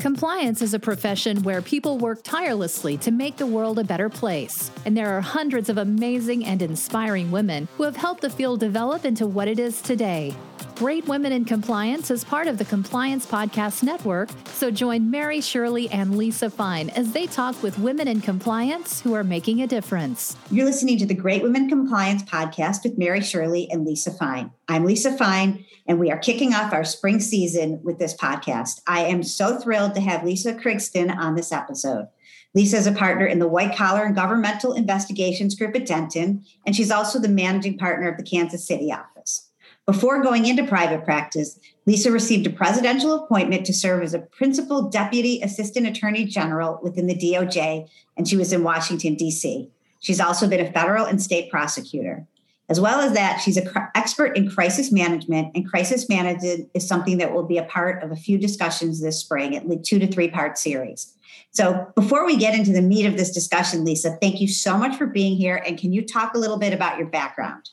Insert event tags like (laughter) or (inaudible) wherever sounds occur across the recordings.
Compliance is a profession where people work tirelessly to make the world a better place. And there are hundreds of amazing and inspiring women who have helped the field develop into what it is today. Great Women in Compliance is part of the Compliance Podcast Network, so join Mary Shirley and Lisa Fine as they talk with women in compliance who are making a difference. You're listening to the Great Women Compliance Podcast with Mary Shirley and Lisa Fine. I'm Lisa Fine, and we are kicking off our spring season with this podcast. I am so thrilled to have Lisa Krigsten on this episode. Lisa is a partner in the White Collar and Governmental Investigations Group at Denton, and she's also the managing partner of the Kansas City office. Before going into private practice, Lisa received a presidential appointment to serve as a principal deputy assistant attorney general within the DOJ, and she was in Washington, D.C. She's also been a federal and state prosecutor. As well as that, she's an cr- expert in crisis management, and crisis management is something that will be a part of a few discussions this spring, at least two to three part series. So, before we get into the meat of this discussion, Lisa, thank you so much for being here. And can you talk a little bit about your background?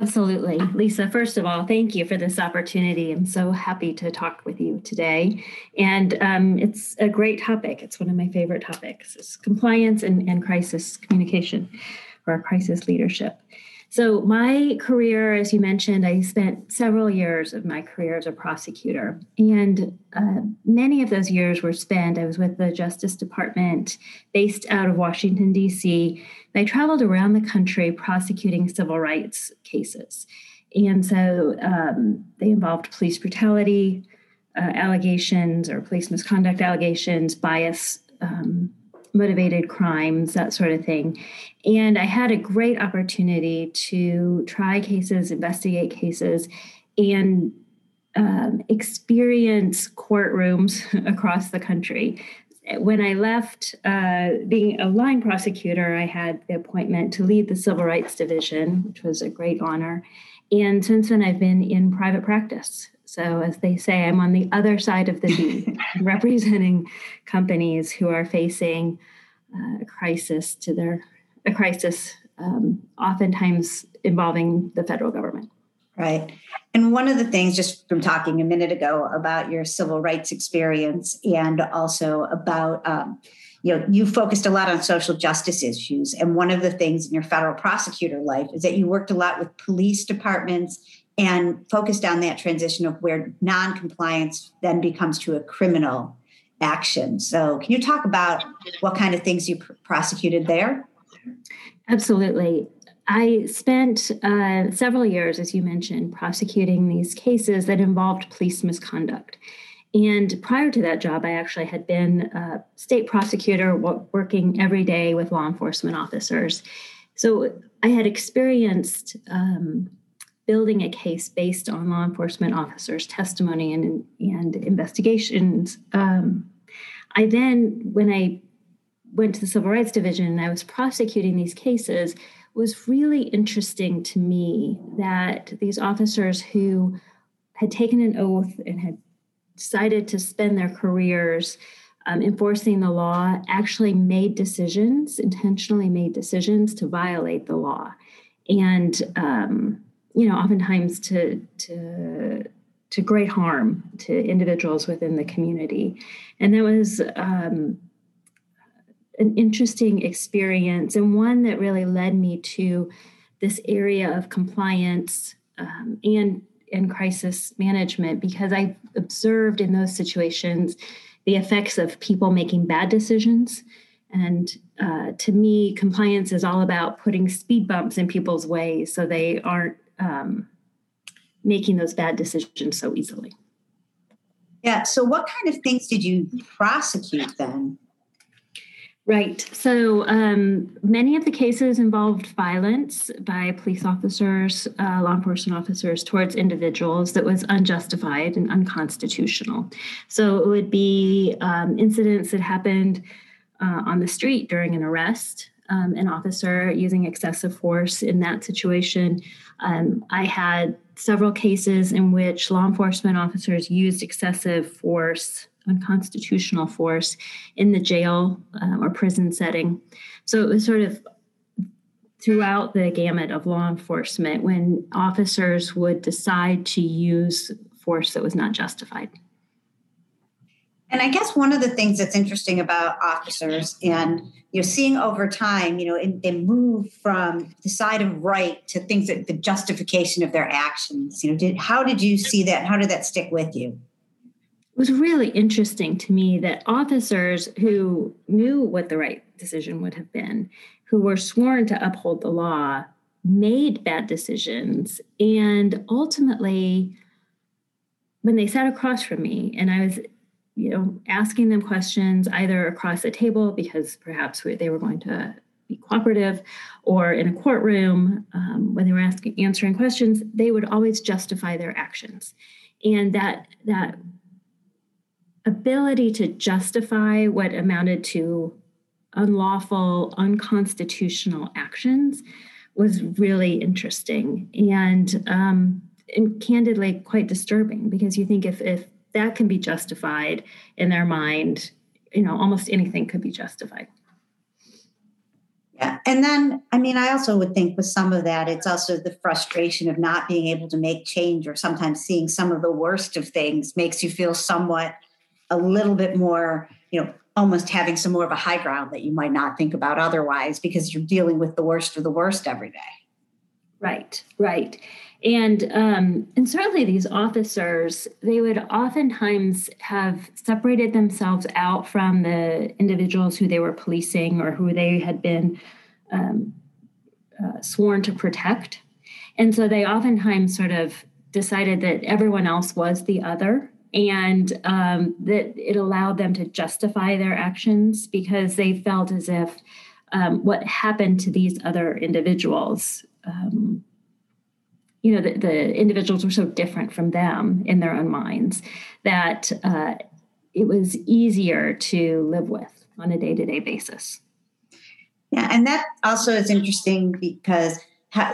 Absolutely. Lisa, first of all, thank you for this opportunity. I'm so happy to talk with you today. And um, it's a great topic. It's one of my favorite topics. It's compliance and, and crisis communication or crisis leadership. So, my career, as you mentioned, I spent several years of my career as a prosecutor. And uh, many of those years were spent, I was with the Justice Department based out of Washington, D.C. I traveled around the country prosecuting civil rights cases. And so um, they involved police brutality uh, allegations or police misconduct allegations, bias. Um, motivated crimes, that sort of thing. And I had a great opportunity to try cases, investigate cases, and um, experience courtrooms (laughs) across the country. When I left uh, being a line prosecutor, I had the appointment to lead the Civil Rights Division, which was a great honor. And since then, I've been in private practice. So, as they say, I'm on the other side of the (laughs) V, representing companies who are facing uh, a crisis to their a crisis, um, oftentimes involving the federal government. Right. And one of the things, just from talking a minute ago about your civil rights experience and also about, um, you know, you focused a lot on social justice issues. And one of the things in your federal prosecutor life is that you worked a lot with police departments and focused on that transition of where non-compliance then becomes to a criminal action. So, can you talk about what kind of things you pr- prosecuted there? Absolutely. I spent uh, several years, as you mentioned, prosecuting these cases that involved police misconduct. And prior to that job, I actually had been a state prosecutor working every day with law enforcement officers. So I had experienced um, building a case based on law enforcement officers' testimony and, and investigations. Um, I then, when I went to the Civil Rights Division and I was prosecuting these cases, was really interesting to me that these officers who had taken an oath and had decided to spend their careers um, enforcing the law actually made decisions, intentionally made decisions to violate the law. And um, you know, oftentimes to to to great harm to individuals within the community, and that was um, an interesting experience and one that really led me to this area of compliance um, and and crisis management because I observed in those situations the effects of people making bad decisions. And uh, to me, compliance is all about putting speed bumps in people's ways so they aren't um, making those bad decisions so easily. Yeah. So, what kind of things did you prosecute then? Right. So um, many of the cases involved violence by police officers, uh, law enforcement officers towards individuals that was unjustified and unconstitutional. So it would be um, incidents that happened uh, on the street during an arrest, um, an officer using excessive force in that situation. Um, I had several cases in which law enforcement officers used excessive force, unconstitutional force, in the jail uh, or prison setting. So it was sort of throughout the gamut of law enforcement when officers would decide to use force that was not justified. And I guess one of the things that's interesting about officers and you know seeing over time, you know, they move from the side of right to things that the justification of their actions. You know, did how did you see that? How did that stick with you? It was really interesting to me that officers who knew what the right decision would have been, who were sworn to uphold the law, made bad decisions and ultimately when they sat across from me and I was you know, asking them questions either across the table because perhaps they were going to be cooperative, or in a courtroom um, when they were asking answering questions, they would always justify their actions, and that that ability to justify what amounted to unlawful, unconstitutional actions was really interesting and, um, and candidly quite disturbing because you think if if that can be justified in their mind. You know almost anything could be justified. Yeah and then i mean i also would think with some of that it's also the frustration of not being able to make change or sometimes seeing some of the worst of things makes you feel somewhat a little bit more you know almost having some more of a high ground that you might not think about otherwise because you're dealing with the worst of the worst every day. Right right and um, and certainly these officers, they would oftentimes have separated themselves out from the individuals who they were policing or who they had been um, uh, sworn to protect. And so they oftentimes sort of decided that everyone else was the other and um, that it allowed them to justify their actions because they felt as if um, what happened to these other individuals um, you know the, the individuals were so different from them in their own minds that uh, it was easier to live with on a day-to-day basis. Yeah and that also is interesting because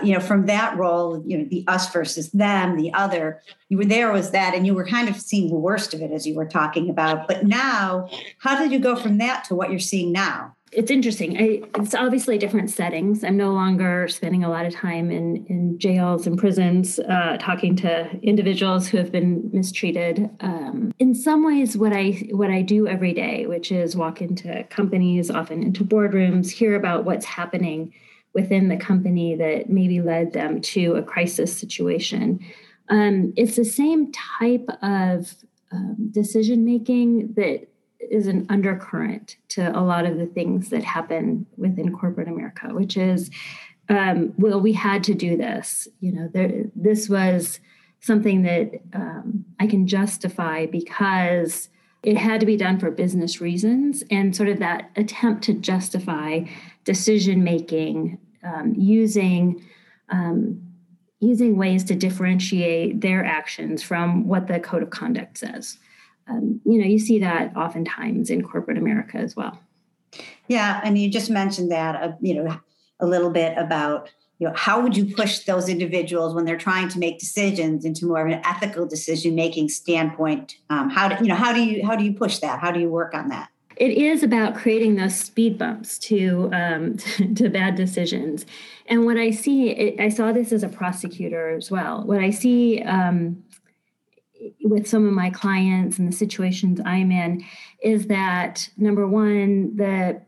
you know from that role you know the us versus them the other you were there was that and you were kind of seeing the worst of it as you were talking about. But now how did you go from that to what you're seeing now it's interesting. I, it's obviously different settings. I'm no longer spending a lot of time in, in jails and prisons uh, talking to individuals who have been mistreated. Um, in some ways, what I what I do every day, which is walk into companies, often into boardrooms, hear about what's happening within the company that maybe led them to a crisis situation. Um, it's the same type of um, decision making that is an undercurrent to a lot of the things that happen within corporate America, which is, um, well, we had to do this. You know, there, this was something that um, I can justify because it had to be done for business reasons, and sort of that attempt to justify decision making um, using um, using ways to differentiate their actions from what the code of conduct says um, you know, you see that oftentimes in corporate America as well. Yeah, and you just mentioned that, uh, you know, a little bit about you know how would you push those individuals when they're trying to make decisions into more of an ethical decision making standpoint? Um, how do you know how do you how do you push that? How do you work on that? It is about creating those speed bumps to um, (laughs) to bad decisions. And what i see it, i saw this as a prosecutor as well. What i see um, with some of my clients and the situations I'm in is that number one, the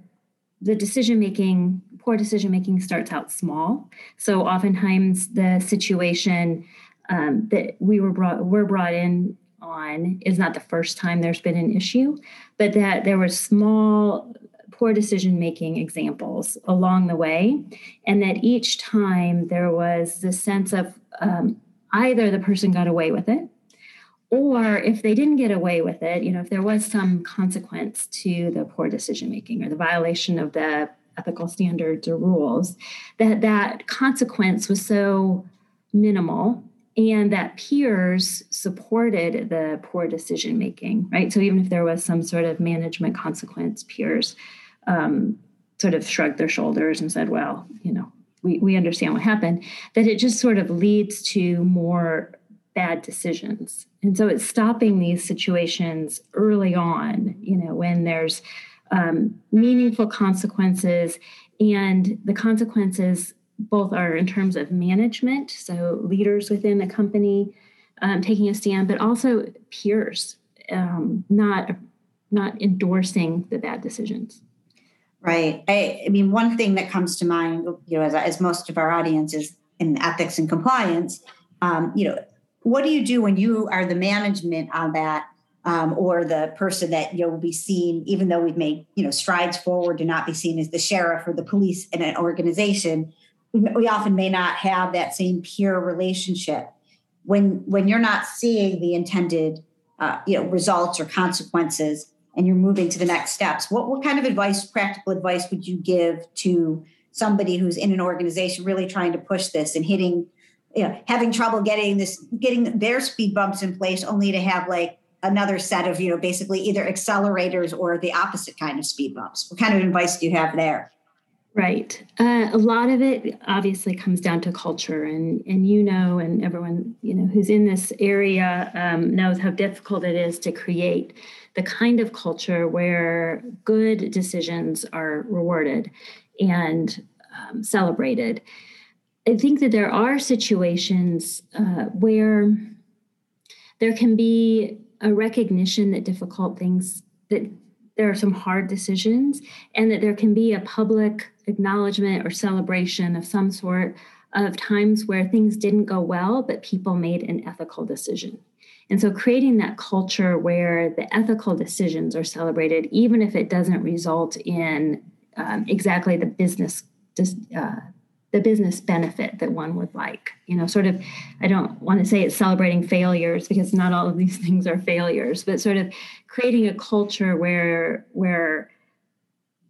the decision making, poor decision making starts out small. So oftentimes the situation um, that we were brought were brought in on is not the first time there's been an issue, but that there were small poor decision making examples along the way, and that each time there was the sense of um, either the person got away with it or if they didn't get away with it you know if there was some consequence to the poor decision making or the violation of the ethical standards or rules that that consequence was so minimal and that peers supported the poor decision making right? So even if there was some sort of management consequence peers um, sort of shrugged their shoulders and said well you know we, we understand what happened that it just sort of leads to more bad decisions. And so it's stopping these situations early on, you know, when there's um, meaningful consequences, and the consequences both are in terms of management, so leaders within the company um, taking a stand, but also peers um, not not endorsing the bad decisions. Right. I, I mean, one thing that comes to mind, you know, as, as most of our audience is in ethics and compliance, um, you know, what do you do when you are the management on that um, or the person that you'll be seen, even though we've made you know strides forward to not be seen as the sheriff or the police in an organization, we, often may not have that same peer relationship. When when you're not seeing the intended uh, you know results or consequences, and you're moving to the next steps, what what kind of advice, practical advice, would you give to somebody who's in an organization really trying to push this and hitting you know having trouble getting this getting their speed bumps in place only to have like another set of you know basically either accelerators or the opposite kind of speed bumps. What kind of advice do you have there? Right. Uh, a lot of it obviously comes down to culture and and you know and everyone you know who's in this area um, knows how difficult it is to create the kind of culture where good decisions are rewarded and um, celebrated I think that there are situations uh, where there can be a recognition that difficult things, that there are some hard decisions, and that there can be a public acknowledgement or celebration of some sort of times where things didn't go well, but people made an ethical decision. And so, creating that culture where the ethical decisions are celebrated, even if it doesn't result in um, exactly the business uh, the business benefit that one would like. You know, sort of, I don't want to say it's celebrating failures because not all of these (laughs) things are failures, but sort of creating a culture where where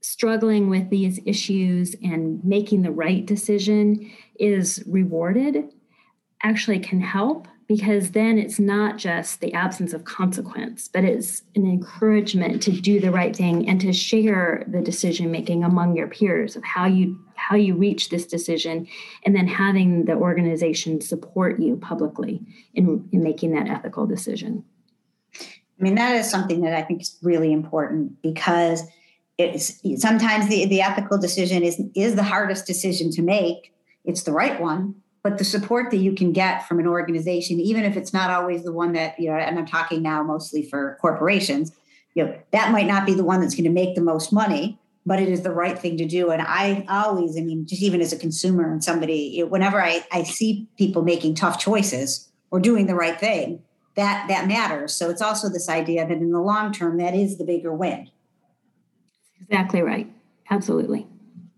struggling with these issues and making the right decision is rewarded actually can help because then it's not just the absence of consequence, but it's an encouragement to do the right thing and to share the decision making among your peers of how you how you reach this decision and then having the organization support you publicly in, in making that ethical decision. I mean, that is something that I think is really important because it's sometimes the, the ethical decision is is the hardest decision to make. It's the right one, but the support that you can get from an organization even if it's not always the one that you know and i'm talking now mostly for corporations you know that might not be the one that's going to make the most money but it is the right thing to do. And i always i mean just even as a consumer and somebody whenever I, I see people making tough choices or doing the right thing that that matters. So it's also this idea that in the long term that is the bigger win. Exactly right. Absolutely.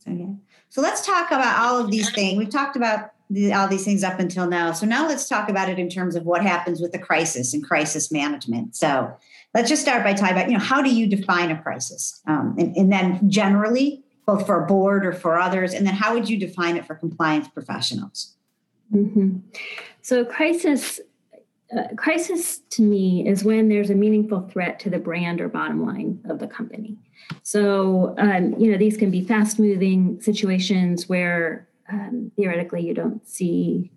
Okay so let's talk about all of these things. We've talked about the, all these things up until now. So now let's talk about it in terms of what happens with the crisis and crisis management. So let's just start by talking about, you know, how do you define a crisis? Um, and, and then generally, both for a board or for others, and then how would you define it for compliance professionals? Mm-hmm. So crisis uh, crisis to me is when there's a meaningful threat to the brand or bottom line of the company. So, um, you know, these can be fast moving situations where um, theoretically you don't see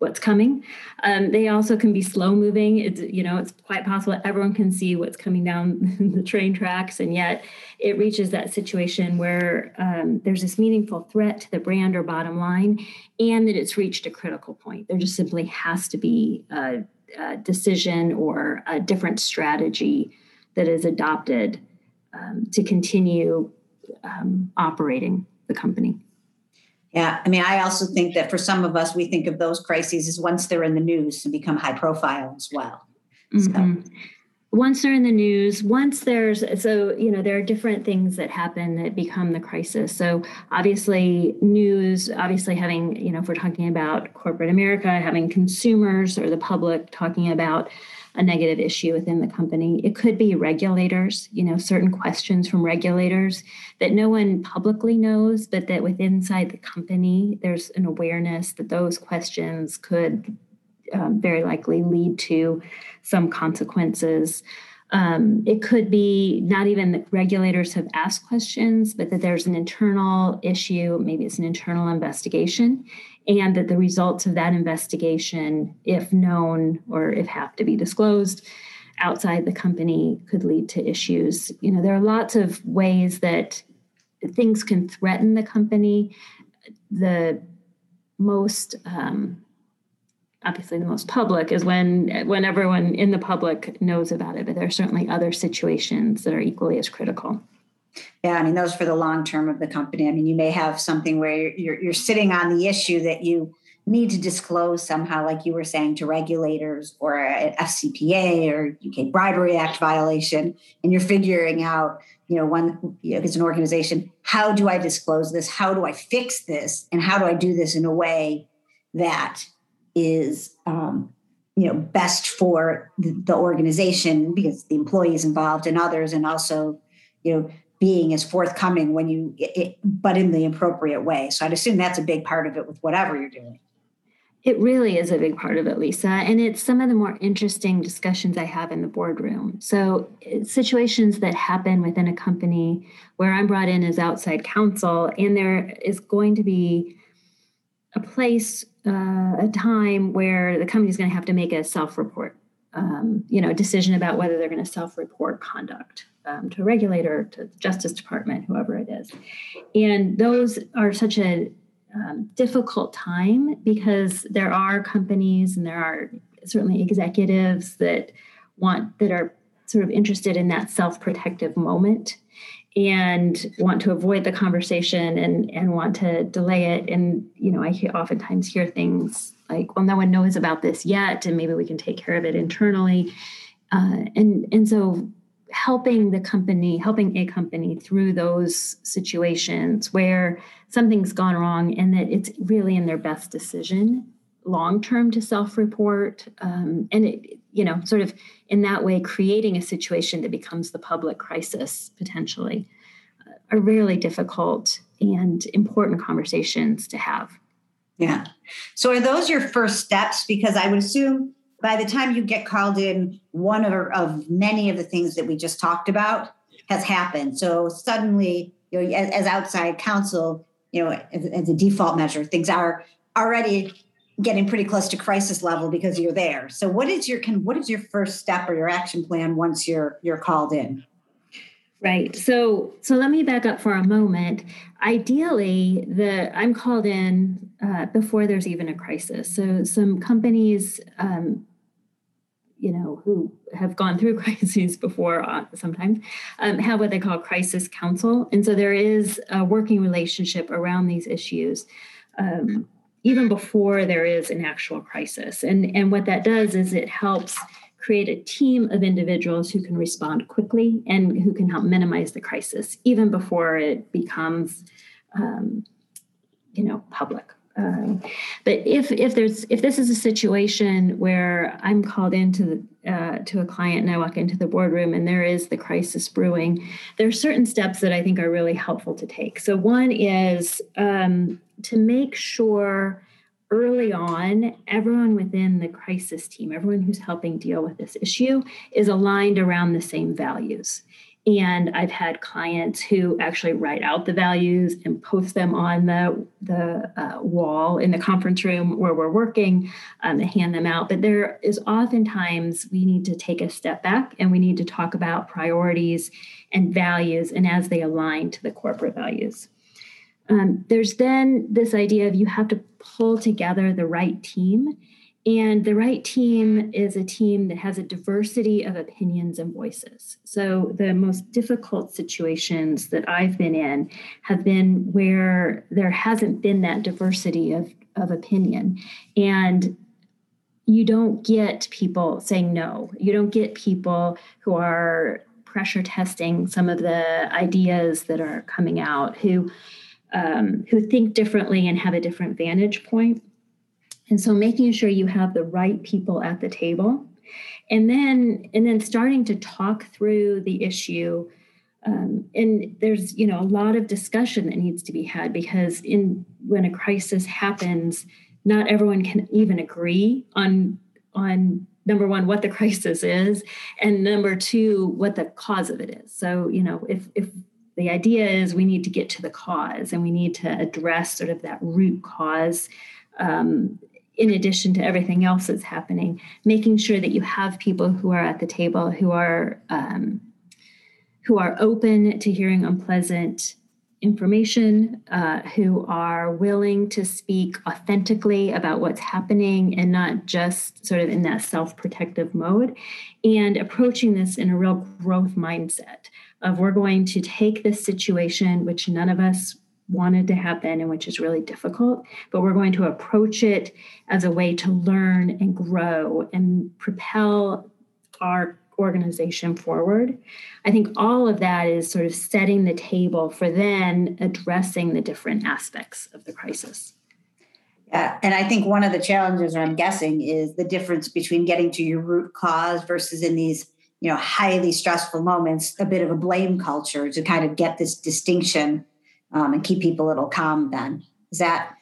what's coming. Um, they also can be slow moving. It's you know it's quite possible everyone can see what's coming down (laughs) the train tracks, and yet it reaches that situation where um, there's this meaningful threat to the brand or bottom line, and that it's reached a critical point. There just simply has to be a, a decision or a different strategy that is adopted um, to continue um, operating the company. Yeah, I mean, I also think that for some of us, we think of those crises as once they're in the news and become high profile as well. Mm-hmm. So. Once they're in the news, once there's so you know there are different things that happen that become the crisis. So obviously, news, obviously having you know if we're talking about corporate America, having consumers or the public talking about a negative issue within the company. It could be regulators, you know, certain questions from regulators that no one publicly knows, but that within inside the company, there's an awareness that those questions could um, very likely lead to some consequences. Um, it could be not even that regulators have asked questions, but that there's an internal issue, maybe it's an internal investigation, and that the results of that investigation, if known or if have to be disclosed outside the company, could lead to issues. You know, there are lots of ways that things can threaten the company. The most um, obviously the most public is when when everyone in the public knows about it but there are certainly other situations that are equally as critical. Yeah i mean those for the long term of the company. I mean you may have something where you're, you're, you're sitting on the issue that you need to disclose somehow like you were saying to regulators or an fcpa or uk bribery act violation and you're figuring out you know one you know, if it's an organization how do i disclose this? How do i fix this? And how do i do this in a way that is um, you know best for the, organization because the employees involved and others and also you know being as forthcoming when you it, but in the appropriate way so i'd assume that's a big part of it with whatever you're doing it really is a big part of it, Lisa. And it's some of the more interesting discussions I have in the boardroom. So, situations that happen within a company where I'm brought in as outside counsel, and there is going to be a place, uh, a time where the company is going to have to make a self-report, um, you know, decision about whether they're going to self-report conduct um, to a regulator, to the Justice Department, whoever it is, and those are such a um, difficult time because there are companies and there are certainly executives that want that are sort of interested in that self-protective moment and want to avoid the conversation and and want to delay it. And you know i oftentimes hear things like well no one knows about this yet and maybe we can take care of it internally. Uh, and and so helping the company helping a company through those situations where something's gone wrong and that it's really in their best decision long term to self report um, and it you know sort of in that way creating a situation that becomes the public crisis potentially uh, are really difficult and important conversations to have. Yeah. So are those your first steps? Because i would assume by the time you get called in one of, of many of the things that we just talked about has happened. So suddenly you know as, as outside counsel you know as, as a default measure things are already getting pretty close to crisis level because you're there. So what is your can what is your first step or your action plan once you're you're called in? Right. So so let me back up for a moment. Ideally, the I'm called in uh, before there's even a crisis. So some companies, um, you know, who have gone through (laughs) crises before, uh, sometimes um, have what they call crisis counsel and so there is a working relationship around these issues. Um, even before there is an actual crisis. And, and what that does is it helps create a team of individuals who can respond quickly and who can help minimize the crisis even before it becomes, um, you know, public. Um, but if if there's if this is a situation where I'm called into the, uh, to a client and I walk into the boardroom and there is the crisis brewing, there are certain steps that I think are really helpful to take. So one is um, to make sure early on everyone within the crisis team, everyone who's helping deal with this issue, is aligned around the same values. And I've had clients who actually write out the values and post them on the, the uh, wall in the conference room where we're working um, to hand them out. But there is oftentimes we need to take a step back and we need to talk about priorities and values and as they align to the corporate values. Um, there's then this idea of you have to pull together the right team and the right team is a team that has a diversity of opinions and voices. So, the most difficult situations that I've been in have been where there hasn't been that diversity of, of opinion. And you don't get people saying no. You don't get people who are pressure testing some of the ideas that are coming out, who um, who think differently and have a different vantage point. And so making sure you have the right people at the table and then and then starting to talk through the issue um, and there's you know a lot of discussion that needs to be had because in when a crisis happens not everyone can even agree on on number one what the (laughs) crisis is and number two what the cause of it is so you know if if the idea is we need to get to the cause and we need to address sort of that root cause um, in addition to everything else that's happening, making sure that you have people who are at the table who are um, who are open to hearing unpleasant information, uh, who are willing to speak authentically about what's happening and not just sort of in that self protective mode, and approaching this in a real growth mindset of we're going to take this situation, which none of us wanted to happen and which is really difficult, but we're going to approach it as a way to learn and grow and propel our organization forward. I think all of that is sort of setting the table for then addressing the different aspects of the crisis. Yeah, and I think one of the challenges, I'm guessing, is the difference between getting to your root cause versus in these, you know, highly stressful moments, a bit of a blame culture to kind of get this distinction um, and keep people a little calm. Then is that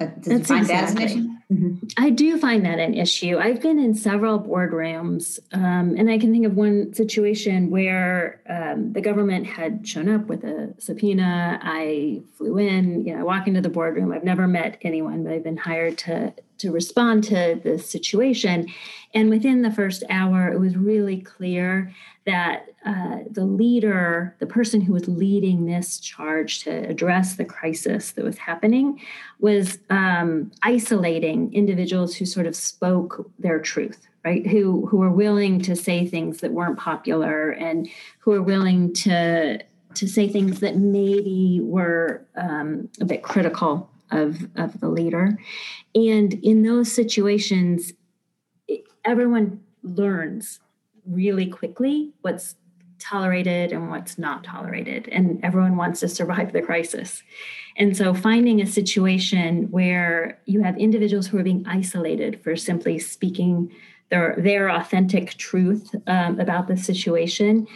uh, does That's you find exactly. that as an issue? Mm-hmm. I do find that an issue. I've been in several boardrooms, um, and I can think of one situation where um, the government had shown up with a subpoena. I flew in, you know, I walk into the boardroom. I've never met anyone, but I've been hired to to respond to the situation. And within the first hour, it was really clear that uh, the leader, the person who was leading this charge to address the crisis that was happening, was um, isolating individuals who sort of spoke their truth, right? Who who were willing to say things that weren't popular and who were willing to to say things that maybe were um, a bit critical of, of the leader. And in those situations, everyone learns really quickly what's tolerated and what's not tolerated. And everyone wants to survive the crisis. And so finding a situation where you have individuals who are being isolated for simply speaking their, their authentic truth um, about the situation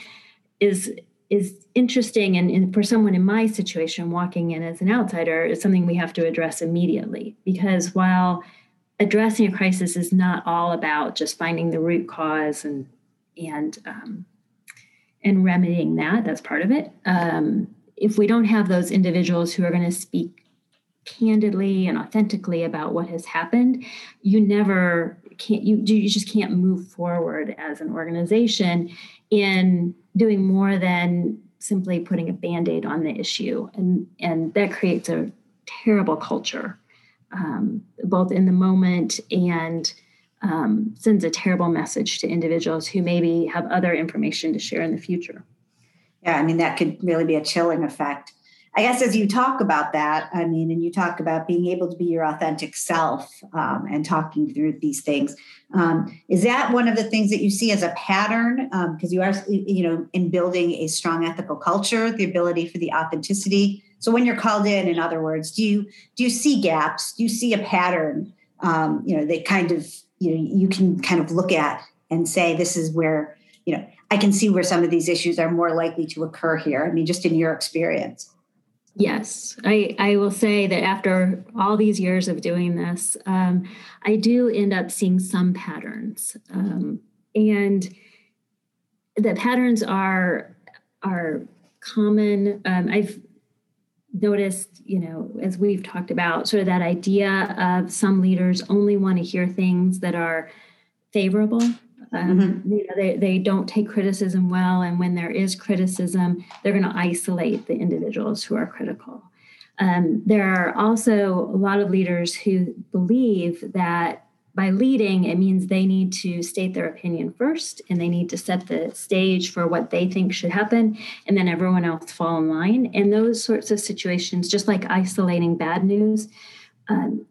is is interesting and, and, for someone in my situation walking in as an outsider is something we have to address immediately because while addressing a crisis is not all about just finding the root cause and and um, and remedying that that's part of it. Um, if we don't have those individuals who are going to speak candidly and authentically about what has happened you never can't you you just can't move forward as an organization in doing more than simply putting a band-aid on the issue. And and that creates a terrible culture um, both in the moment and um, sends a terrible message to individuals who maybe have other information to share in the future yeah i mean that could really be a chilling effect I guess as you talk about that, I mean, and you talk about being able to be your authentic self um, and talking through these things, um, is that one of the things that you see as a pattern? Because um, you are, you know, in building a strong ethical culture, the ability for the authenticity. So when you're called in, in other words, do you do you see gaps? Do you see a pattern? Um, you know, that kind of you know you can kind of look at and say this is where you know I can see where some of these issues are more likely to occur here. I mean, just in your experience. Yes, I, I will say that after all these years of doing this, um, I do end up seeing some patterns, um, and the patterns are are common. Um, I've noticed, you know, as we've talked about, sort of that idea of some leaders only want to hear things that are favorable um, mm-hmm. you know, they, they don't take criticism well, and when there is criticism, they're going to isolate the individuals who are critical. Um, there are also a lot of leaders who believe that by leading, it means they need to state their opinion first and they need to set the stage for what they think should happen, and then everyone else fall in line. And those sorts of situations, just like isolating bad news, um,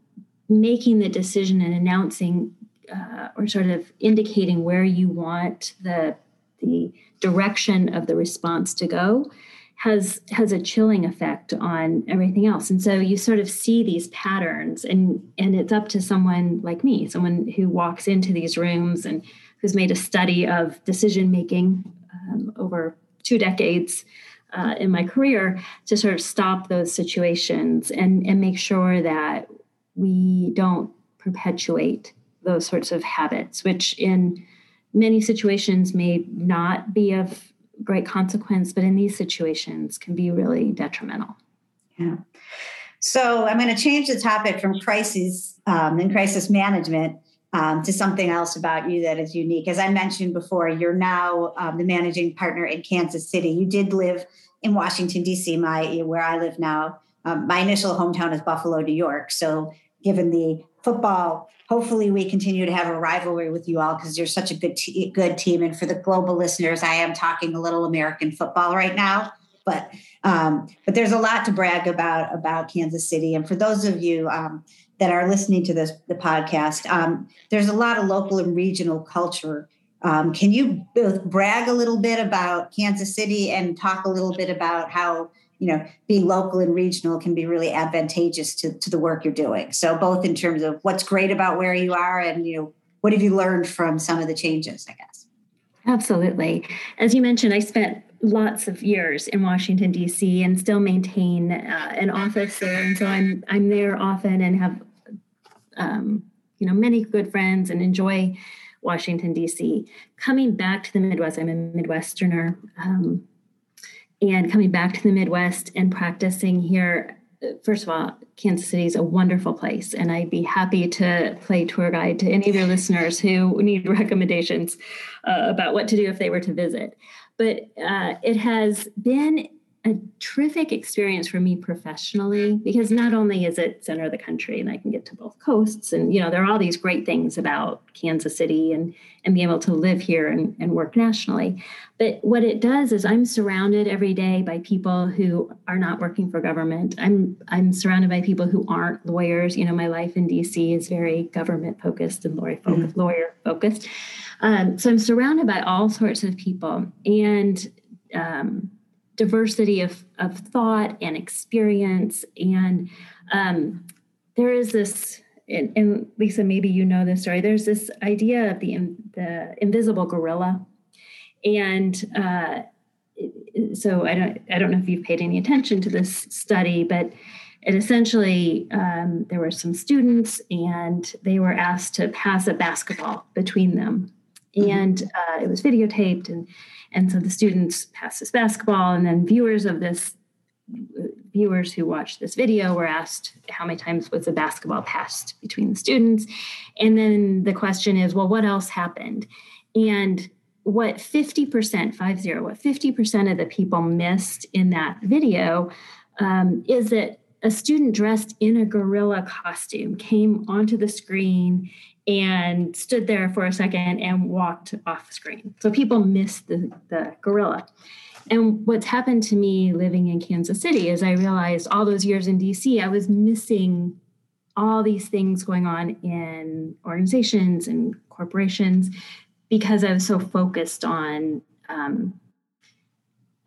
making the decision and announcing uh, or sort of indicating where you want the the direction of the response to go has has a chilling effect on everything else. And so you sort of see these patterns and and it's up to someone like me someone who walks into these rooms and who's made a study of decision making um, over two decades uh, in my career to sort of stop those situations and and make sure that we don't perpetuate those sorts of habits, which in many situations may not be of great consequence, but in these situations can be really detrimental. Yeah. So I'm going to change the topic from crisis um, and crisis management um, to something else about you that is unique. As I mentioned before, you're now um, the managing partner in Kansas City. You did live in Washington D.C., my where I live now. Um, my initial hometown is Buffalo, New York. So, given the football, hopefully we continue to have a rivalry with you all because you're such a good good team. And for the global listeners, I am talking a little American football right now, but um, but there's a lot to brag about about Kansas City. And for those of you um, that are listening to this the podcast, um, there's a lot of local and regional culture. Um, can you both brag a little bit about Kansas City and talk a little bit about how you know being local and regional can be really advantageous to, to the work you're doing. So both in terms of what's great about where you are and you know what have you learned from some of the changes i guess. Absolutely. As you mentioned i spent lots of years in washington d.c and still maintain uh, an office there. And so i'm i'm there often and have um, you know many good friends and enjoy washington d.c coming back to the midwest i'm a midwesterner um, and coming back to the Midwest and practicing here. First of all, Kansas City is a wonderful place, and I'd be happy to play tour guide to any of your listeners who need (laughs) recommendations uh, about what to do if they were to visit. But uh, it has been a terrific experience for me professionally because not only is it center of the country and I can get to both coasts and you know there are all these great things about Kansas City and and being able to live here and, and work nationally. But what it does is I'm surrounded every day by people who are not working for government. I'm I'm surrounded by people who aren't lawyers. You know, my life in DC is very government focused and lawyer focused, mm-hmm. lawyer focused. Um, so I'm surrounded by all sorts of people and um, diversity of, of thought and experience. And um, there is this, and, and, Lisa, maybe you know this story. There's this idea of the the invisible gorilla, and uh, so I don't I don't know if you've paid any attention to this study, but it essentially um, there were some students and they were asked to pass a basketball between them. And uh, it was videotaped and and so the students passed this basketball, and then viewers of this viewers who watched this video were asked how many times was the basketball passed between the students? And then the question is well what else happened? And what 50% 50 what 50% of the people missed in that video um, is that a student dressed in a gorilla costume came onto the screen and stood there for a second and walked off screen. So people miss the, the gorilla. And what's happened to me living in Kansas City is I realized all those years in DC, I was missing all these things going on in organizations and corporations because I was so focused on um,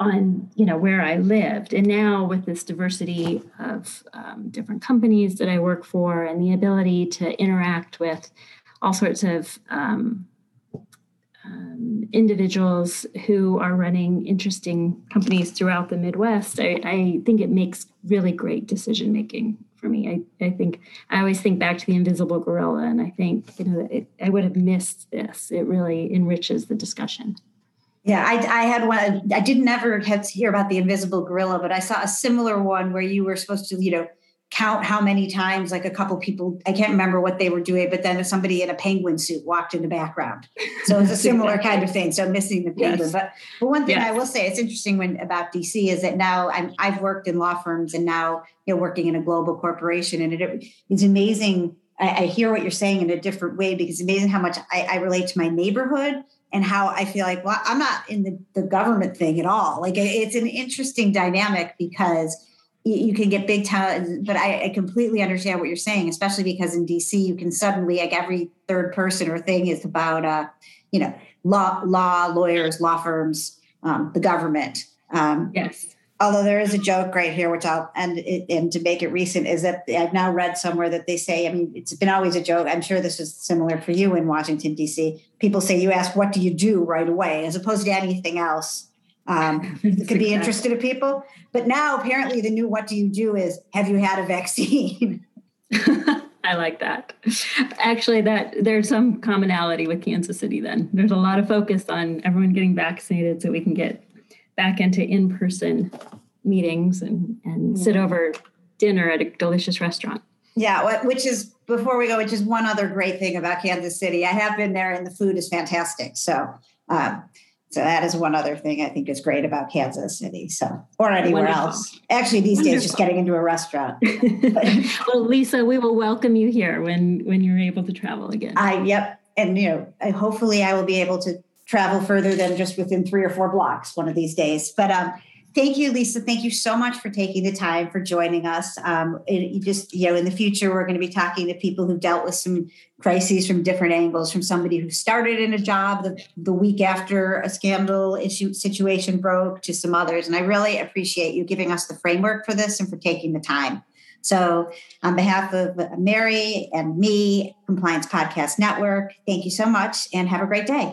on you know where I lived. And now with this diversity of um, different companies that I work for, and the ability to interact with all sorts of um, um, individuals who are running interesting companies throughout the Midwest, I, I think it makes really great decision making for me. I, I think I always think back to the invisible gorilla, and I think you know it, I would have missed this. It really enriches the discussion. Yeah, I, I had one. I didn't ever have to hear about the invisible gorilla, but I saw a similar one where you were supposed to, you know, count how many times like a couple people i can't remember what they were doing but then somebody in a penguin suit walked in the background so it was a (laughs) similar kind of thing so missing the penguin yes. but, but one thing yes. i will say it's interesting when about dc is that now i have worked in law firms and now you know working in a global corporation and it, it's amazing I, I, hear what you're saying in a different way because it's amazing how much I, I relate to my neighborhood and how I feel like, well, I'm not in the, the government thing at all. Like it's an interesting dynamic because you, can get big time, but I, I, completely understand what you're saying, especially because in DC you can suddenly like every third person or thing is about uh, you know, law, law, lawyers, law firms, um, the government. Um, yes although there is a joke right here, which I'll and and to make it recent is that I've now read somewhere that they say, I mean, it's been always a joke. I'm sure this is similar for you in Washington D.C. People say you ask, "What do you do?" right away, as opposed to anything else. Um, (laughs) it could be interesting to people. But now apparently the new "What do you do?" is, "Have you had a vaccine?" (laughs) (laughs) I like that. Actually, that there's some commonality with Kansas City. Then there's a lot of focus on everyone getting vaccinated so we can get back into in-person meetings and and sit over dinner at a delicious restaurant. Yeah, which is before we go, which is one other great thing about Kansas City. I have been there, and the food is fantastic. So, um, so that is one other thing I think is great about Kansas City. So, or anywhere Wonderful. else. Actually, these Wonderful. days, just getting into a restaurant. (laughs) (laughs) well, Lisa, we will welcome you here when when you're able to travel again. I yep, and you know, I, hopefully, I will be able to travel further than just within three or four blocks one of these days. But um, thank you, Lisa. Thank you so much for taking the time for joining us. Um, it, just, you know, in the future, we're going to be talking to people who've dealt with some crises from different angles, from somebody who started in a job the, the week after a scandal issue situation broke to some others. And I really appreciate you giving us the framework for this and for taking the time. So, on behalf of Mary and me, Compliance Podcast Network, thank you so much and have a great day.